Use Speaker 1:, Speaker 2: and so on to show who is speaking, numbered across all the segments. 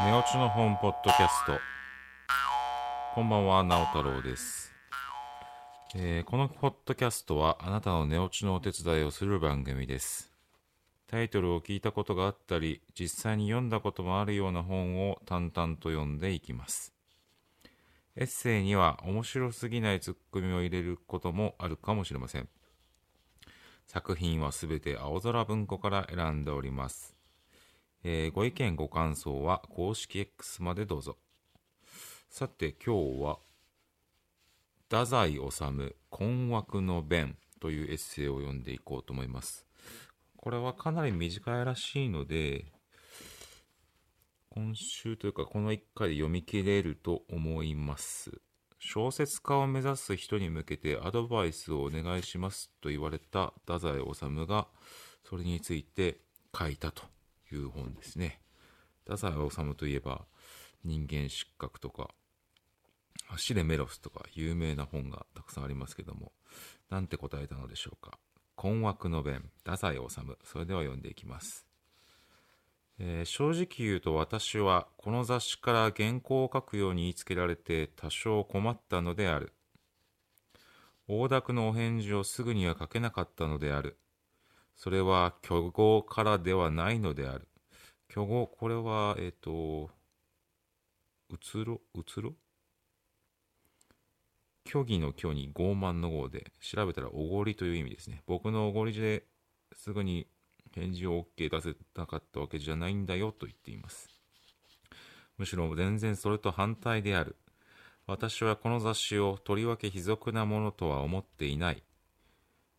Speaker 1: ネオチの本ポッドキャスト。こんばんは直太朗です、えーこのポッドキャストはあなたの寝落ちのお手伝いをする番組です。タイトルを聞いたことがあったり実際に読んだこともあるような本を淡々と読んでいきます。エッセイには面白すぎないツッコミを入れることもあるかもしれません。作品はすべて青空文庫から選んでおります。えーご意見ご感想は公式 X までどうぞ。さて今日は太宰治困惑の弁というエッセイを読んでいこうと思います。これはかなり短いらしいので今週というかこの1回で読み切れると思います。小説家を目指す人に向けてアドバイスをお願いしますと言われた太宰治がそれについて書いたと。いう本ですね。太宰治といえば人間失格とか走れメロスとか有名な本がたくさんありますけどもなんて答えたのでしょうか。困惑の弁太宰治。それでは読んでいきます。えー正直言うと私はこの雑誌から原稿を書くように言いつけられて多少困ったのである。大濁のお返事をすぐには書けなかったのである。それは虚語からではないのである。虚語これはえっ、とうつろうつろ？虚偽の虚に傲慢の傲で調べたらおごりという意味ですね。僕のおごりですぐに返事を OK 出せなかったわけじゃないんだよと言っています。むしろ全然それと反対である。私はこの雑誌をとりわけ卑俗なものとは思っていない。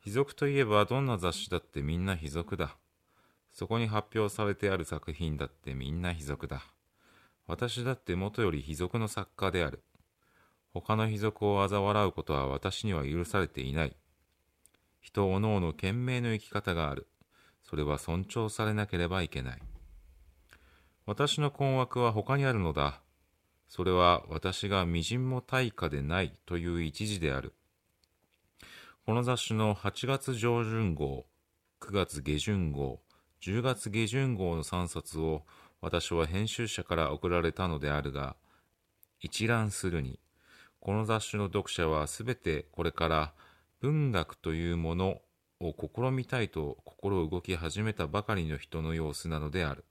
Speaker 1: 卑俗といえばどんな雑誌だってみんな卑俗だそこに発表されてある作品だってみんな卑俗だ私だって元より卑俗の作家である他の卑俗を嘲笑うことは私には許されていない人おのおの懸命の生き方があるそれは尊重されなければいけない私の困惑は他にあるのだそれは私が微塵も対価でないという一時であるこの雑誌の8月上旬号9月下旬号10月下旬号の3冊を私は編集者から送られたのであるが一覧するにこの雑誌の読者はすべてこれから文学というものを試みたいと心動き始めたばかりの人の様子なのである。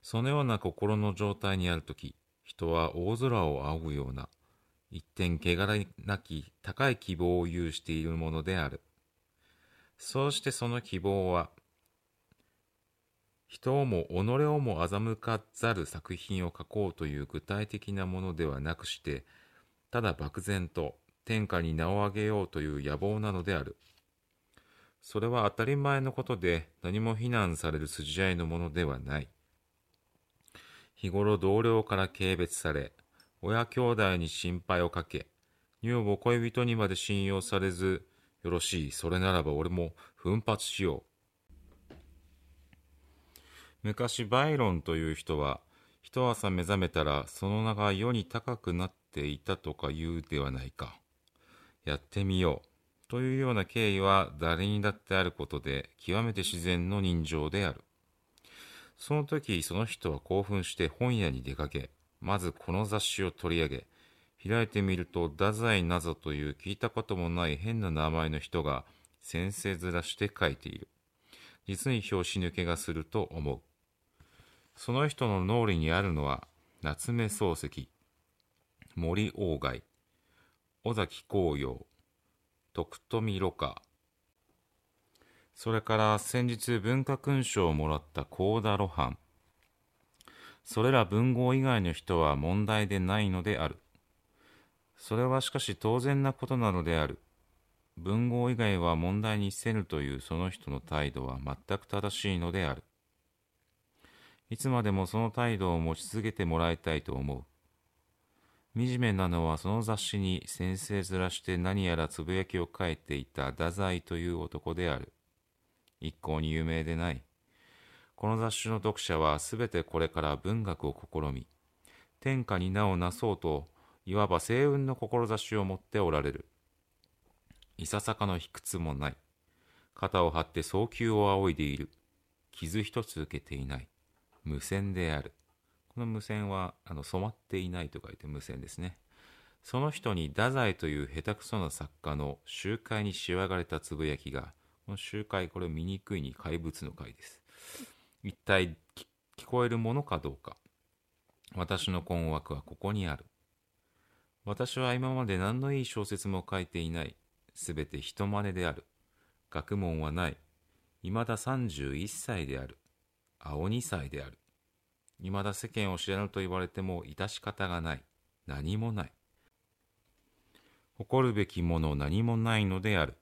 Speaker 1: そのような心の状態にあるとき人は大空を仰ぐような一点汚れなき高い希望を有しているものである。そうしてその希望は人をも己をも欺かざる作品を書こうという具体的なものではなくしてただ漠然と天下に名を上げようという野望なのである。それは当たり前のことで何も非難される筋合いのものではない。日頃同僚から軽蔑され親兄弟に心配をかけ女房恋人にまで信用されずよろしいそれならば俺も奮発しよう。昔バイロンという人は一朝目覚めたらその名が世に高くなっていたとか言うではないか。やってみようというような経緯は誰にだってあることで極めて自然の人情である。その時その人は興奮して本屋に出かけまずこの雑誌を取り上げ開いてみると太宰なぞという聞いたこともない変な名前の人が先生面して書いている。実に拍子抜けがすると思う。その人の脳裏にあるのは夏目漱石森鴎外尾崎紅葉徳富ろ過それから先日文化勲章をもらった幸田露伴それら文豪以外の人は問題でないのである。それはしかし当然なことなのである。文豪以外は問題にせぬというその人の態度は全く正しいのである。いつまでもその態度を持ち続けてもらいたいと思う。惨めなのはその雑誌に先生面して何やらつぶやきを書いていた太宰という男である。一向に有名でない。この雑誌の読者はすべてこれから文学を試み天下に名をなそうといわば星雲の志を持っておられるいささかの卑屈もない肩を張って早急を仰いでいる傷一つ受けていない無線である。この無線は、あの、染まっていないと書いて無線ですね。その人に太宰という下手くそな作家の集会にしわがれたつぶやきが、この集会、これ醜いに怪物の会です。一体聞こえるものかどうか。私の困惑はここにある。私は今まで何のいい小説も書いていない。すべて人真似である。学問はない。未だ31歳である。青2歳である。未だ世間を知らぬと言われても致し方がない。何もない。誇るべきもの何もないのである。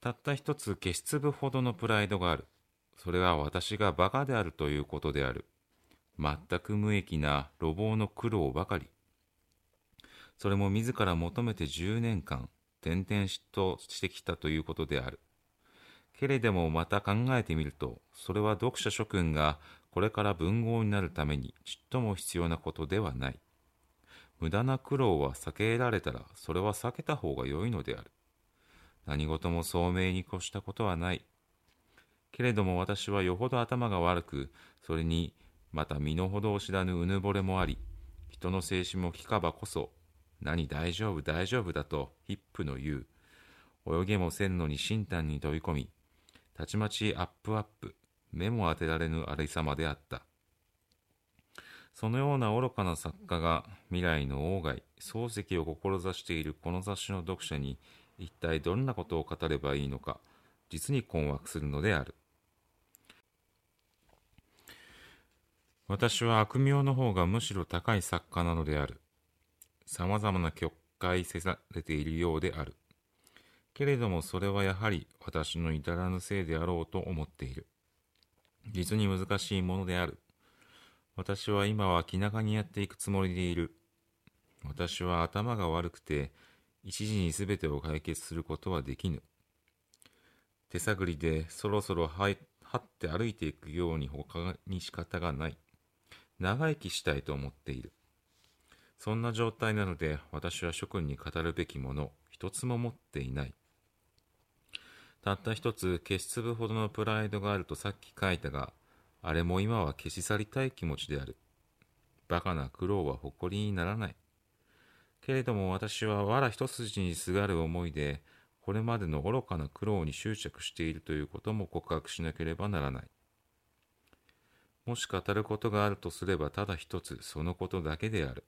Speaker 1: たった一つ消し粒ほどのプライドがある。それは私が馬鹿であるということである。全く無益な路傍の苦労ばかり。それも自ら求めて10年間、転々としてきたということである。けれどもまた考えてみると、それは読者諸君がこれから文豪になるためにちっとも必要なことではない。無駄な苦労は避けられたら、それは避けた方が良いのである。何事も聡明に越したことはない。けれども私はよほど頭が悪く、それにまた身の程を知らぬうぬぼれもあり、人の静止も聞かばこそ、何大丈夫大丈夫だとヒップの言う。泳げもせんのに身短に飛び込み、たちまちアップアップ、目も当てられぬありさまであった。そのような愚かな作家が未来の外、漱石を志しているこの雑誌の読者に一体どんなことを語ればいいのか、実に困惑するのである。私は悪名の方がむしろ高い作家なのである。様々な曲解せされているようである。けれどもそれはやはり私の至らぬせいであろうと思っている。実に難しいものである。私は今は気長にやっていくつもりでいる。私は頭が悪くて、一時にすべてを解決することはできぬ。手探りでそろそろ這って歩いていくように他に仕方がない。長生きしたいと思っている。そんな状態なので私は諸君に語るべきもの一つも持っていない。たった一つ消し粒ほどのプライドがあるとさっき書いたが、あれも今は消し去りたい気持ちである。馬鹿な苦労は誇りにならない。けれども私は藁一筋にすがる思いで、これまでの愚かな苦労に執着しているということも告白しなければならない。もし語ることがあるとすればただ一つそのことだけである。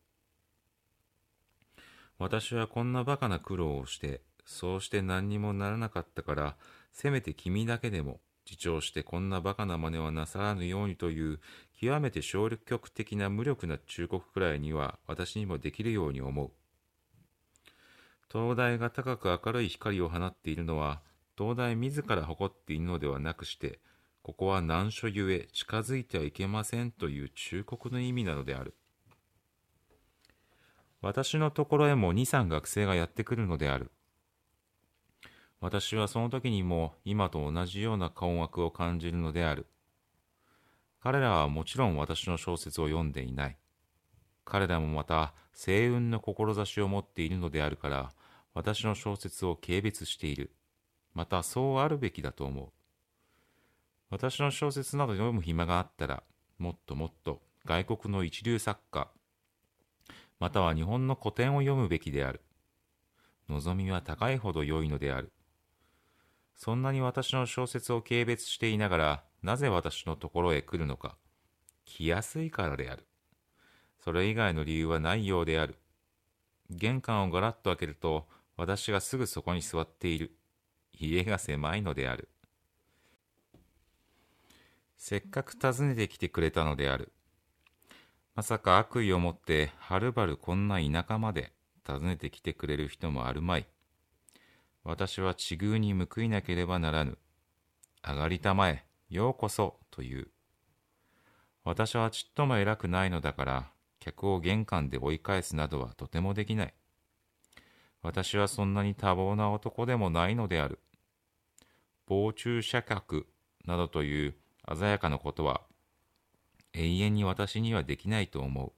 Speaker 1: 私はこんな馬鹿な苦労をして、そうして何にもならなかったから、せめて君だけでも自重してこんな馬鹿な真似はなさらぬようにという極めて消極的な無力な忠告くらいには私にもできるように思う。東大が高く明るい光を放っているのは東大自ら誇っているのではなくしてここは難所ゆえ近づいてはいけませんという忠告の意味なのである。私のところへも二三学生がやってくるのである。私はその時にも今と同じような困惑を感じるのである。彼らはもちろん私の小説を読んでいない。彼らもまた星雲の志を持っているのであるから、私の小説を軽蔑している。またそうあるべきだと思う。私の小説など読む暇があったら、もっともっと外国の一流作家、または日本の古典を読むべきである。望みは高いほど良いのである。そんなに私の小説を軽蔑していながら、なぜ私のところへ来るのか。来やすいからである。それ以外の理由はないようである。玄関をガラッと開けると、私がすぐそこに座っている。家が狭いのである。せっかく訪ねてきてくれたのである。まさか悪意を持ってはるばるこんな田舎まで訪ねてきてくれる人もあるまい。私は地遇に報いなければならぬ。上がりたまえ、ようこそ、という。私はちっとも偉くないのだから、客を玄関で追い返すなどはとてもできない。私はそんなに多忙な男でもないのである。防虫者客などという鮮やかなことは、永遠に私にはできないと思う。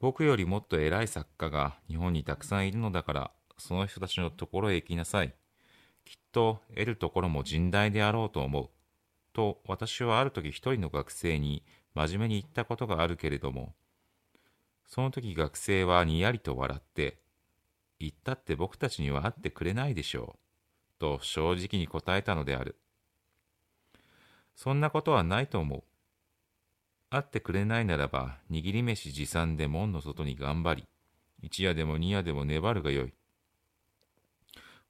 Speaker 1: 僕よりもっと偉い作家が日本にたくさんいるのだから、その人たちのところへ行きなさい。きっと得るところも甚大であろうと思う。と私はある時一人の学生に真面目に言ったことがあるけれども、その時学生はにやりと笑って、言ったって僕たちには会ってくれないでしょう。と正直に答えたのである。そんなことはないと思う。会ってくれないならば、握り飯持参で門の外に頑張り、一夜でも二夜でも粘るがよい。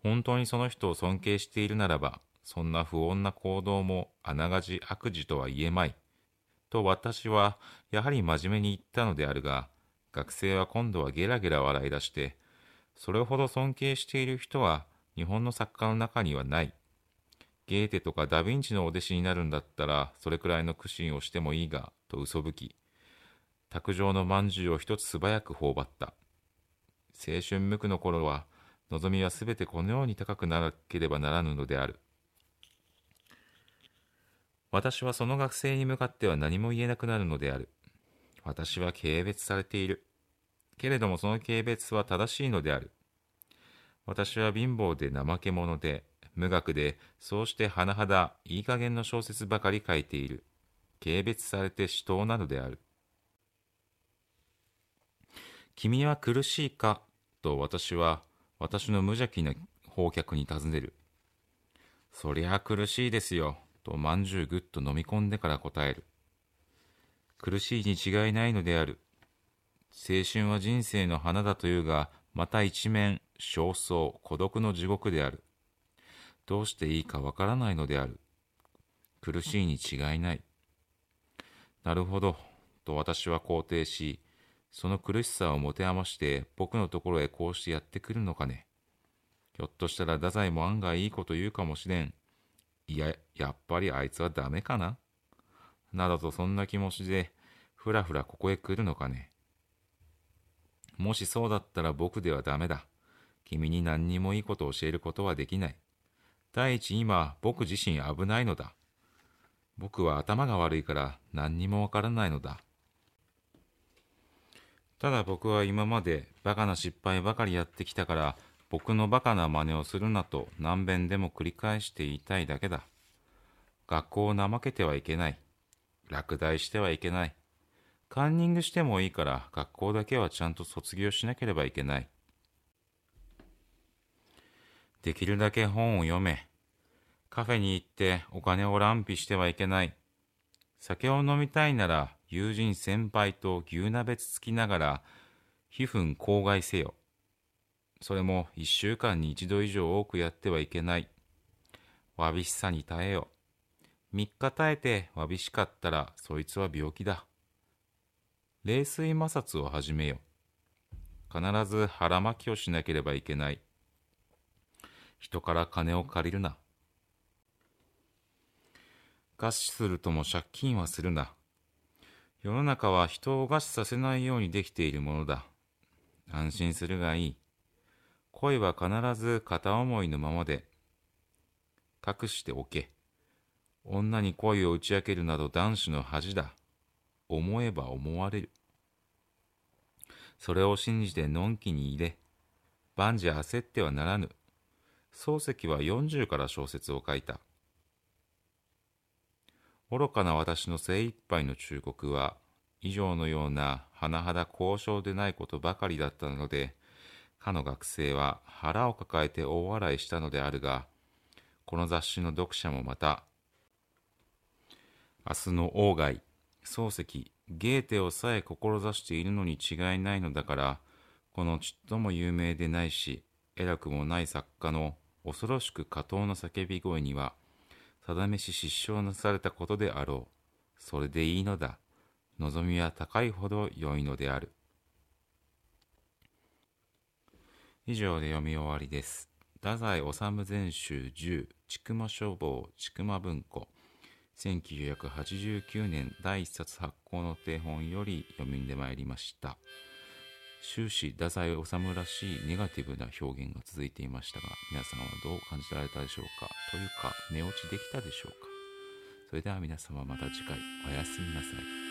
Speaker 1: 本当にその人を尊敬しているならば、そんな不穏な行動もあながち悪事とは言えまい。と私はやはり真面目に言ったのであるが、学生は今度はゲラゲラ笑い出して、それほど尊敬している人は日本の作家の中にはない。ゲーテとかダヴィンチのお弟子になるんだったら、それくらいの苦心をしてもいいが、と嘘吹き、卓上のまんじゅうを一つ素早く頬張った。青春無垢の頃は、望みはすべてこのように高くならなければならぬのである。私はその学生に向かっては何も言えなくなるのである。私は軽蔑されている。けれどもその軽蔑は正しいのである。私は貧乏で怠け者で、無学で、そうして甚だいい加減の小説ばかり書いている。軽蔑されて死闘なのである。君は苦しいか？と私は私の無邪気な放客に尋ねる。そりゃ苦しいですよ、とまんじゅうぐっと飲み込んでから答える。苦しいに違いないのである。青春は人生の花だというが、また一面、焦燥、孤独の地獄である。どうしていいかわからないのである。苦しいに違いない。なるほど、と私は肯定し、その苦しさを持て余して僕のところへこうしてやってくるのかね。ひょっとしたら太宰も案外いいこと言うかもしれん。いや、やっぱりあいつはダメかななどとそんな気持ちで、ふらふらここへ来るのかね。もしそうだったら僕ではダメだ。君に何にもいいことを教えることはできない。第一今、僕自身危ないのだ。僕は頭が悪いから何にもわからないのだ。ただ僕は今までバカな失敗ばかりやってきたから僕のバカな真似をするなと何遍でも繰り返して言いたいだけだ。学校を怠けてはいけない。落第してはいけない。カンニングしてもいいから学校だけはちゃんと卒業しなければいけない。できるだけ本を読め。カフェに行ってお金を乱費してはいけない。酒を飲みたいなら友人先輩と牛鍋つつきながら皮膚口外せよ。それも一週間に一度以上多くやってはいけない。わびしさに耐えよ。三日耐えてわびしかったらそいつは病気だ。冷水摩擦を始めよ。必ず腹巻きをしなければいけない。人から金を借りるな。餓死するとも借金はするな。世の中は人を餓死させないようにできているものだ。安心するがいい。恋は必ず片思いのままで隠しておけ。女に恋を打ち明けるなど男子の恥だ。思えば思われる。それを信じてのんきに入れ、万事焦ってはならぬ。漱石は40から小説を書いた。愚かな私の精一杯の忠告は、以上のような甚だ交渉でないことばかりだったので、かの学生は腹を抱えて大笑いしたのであるが、この雑誌の読者もまた、明日の鴎外、漱石、ゲーテをさえ志しているのに違いないのだから、このちっとも有名でないし、偉くもない作家の恐ろしく下等な叫び声には、定めし失笑なされたことであろう。それでいいのだ。望みは高いほど良いのである。以上で読み終わりです。太宰治全集10、ちくま書房、ちくま文庫。1989年第1冊発行の定本より読みんでまいりました。終始太宰治らしいネガティブな表現が続いていましたが、皆さんはどう感じられたでしょうか？というか、寝落ちできたでしょうか？それでは皆様また次回、おやすみなさい。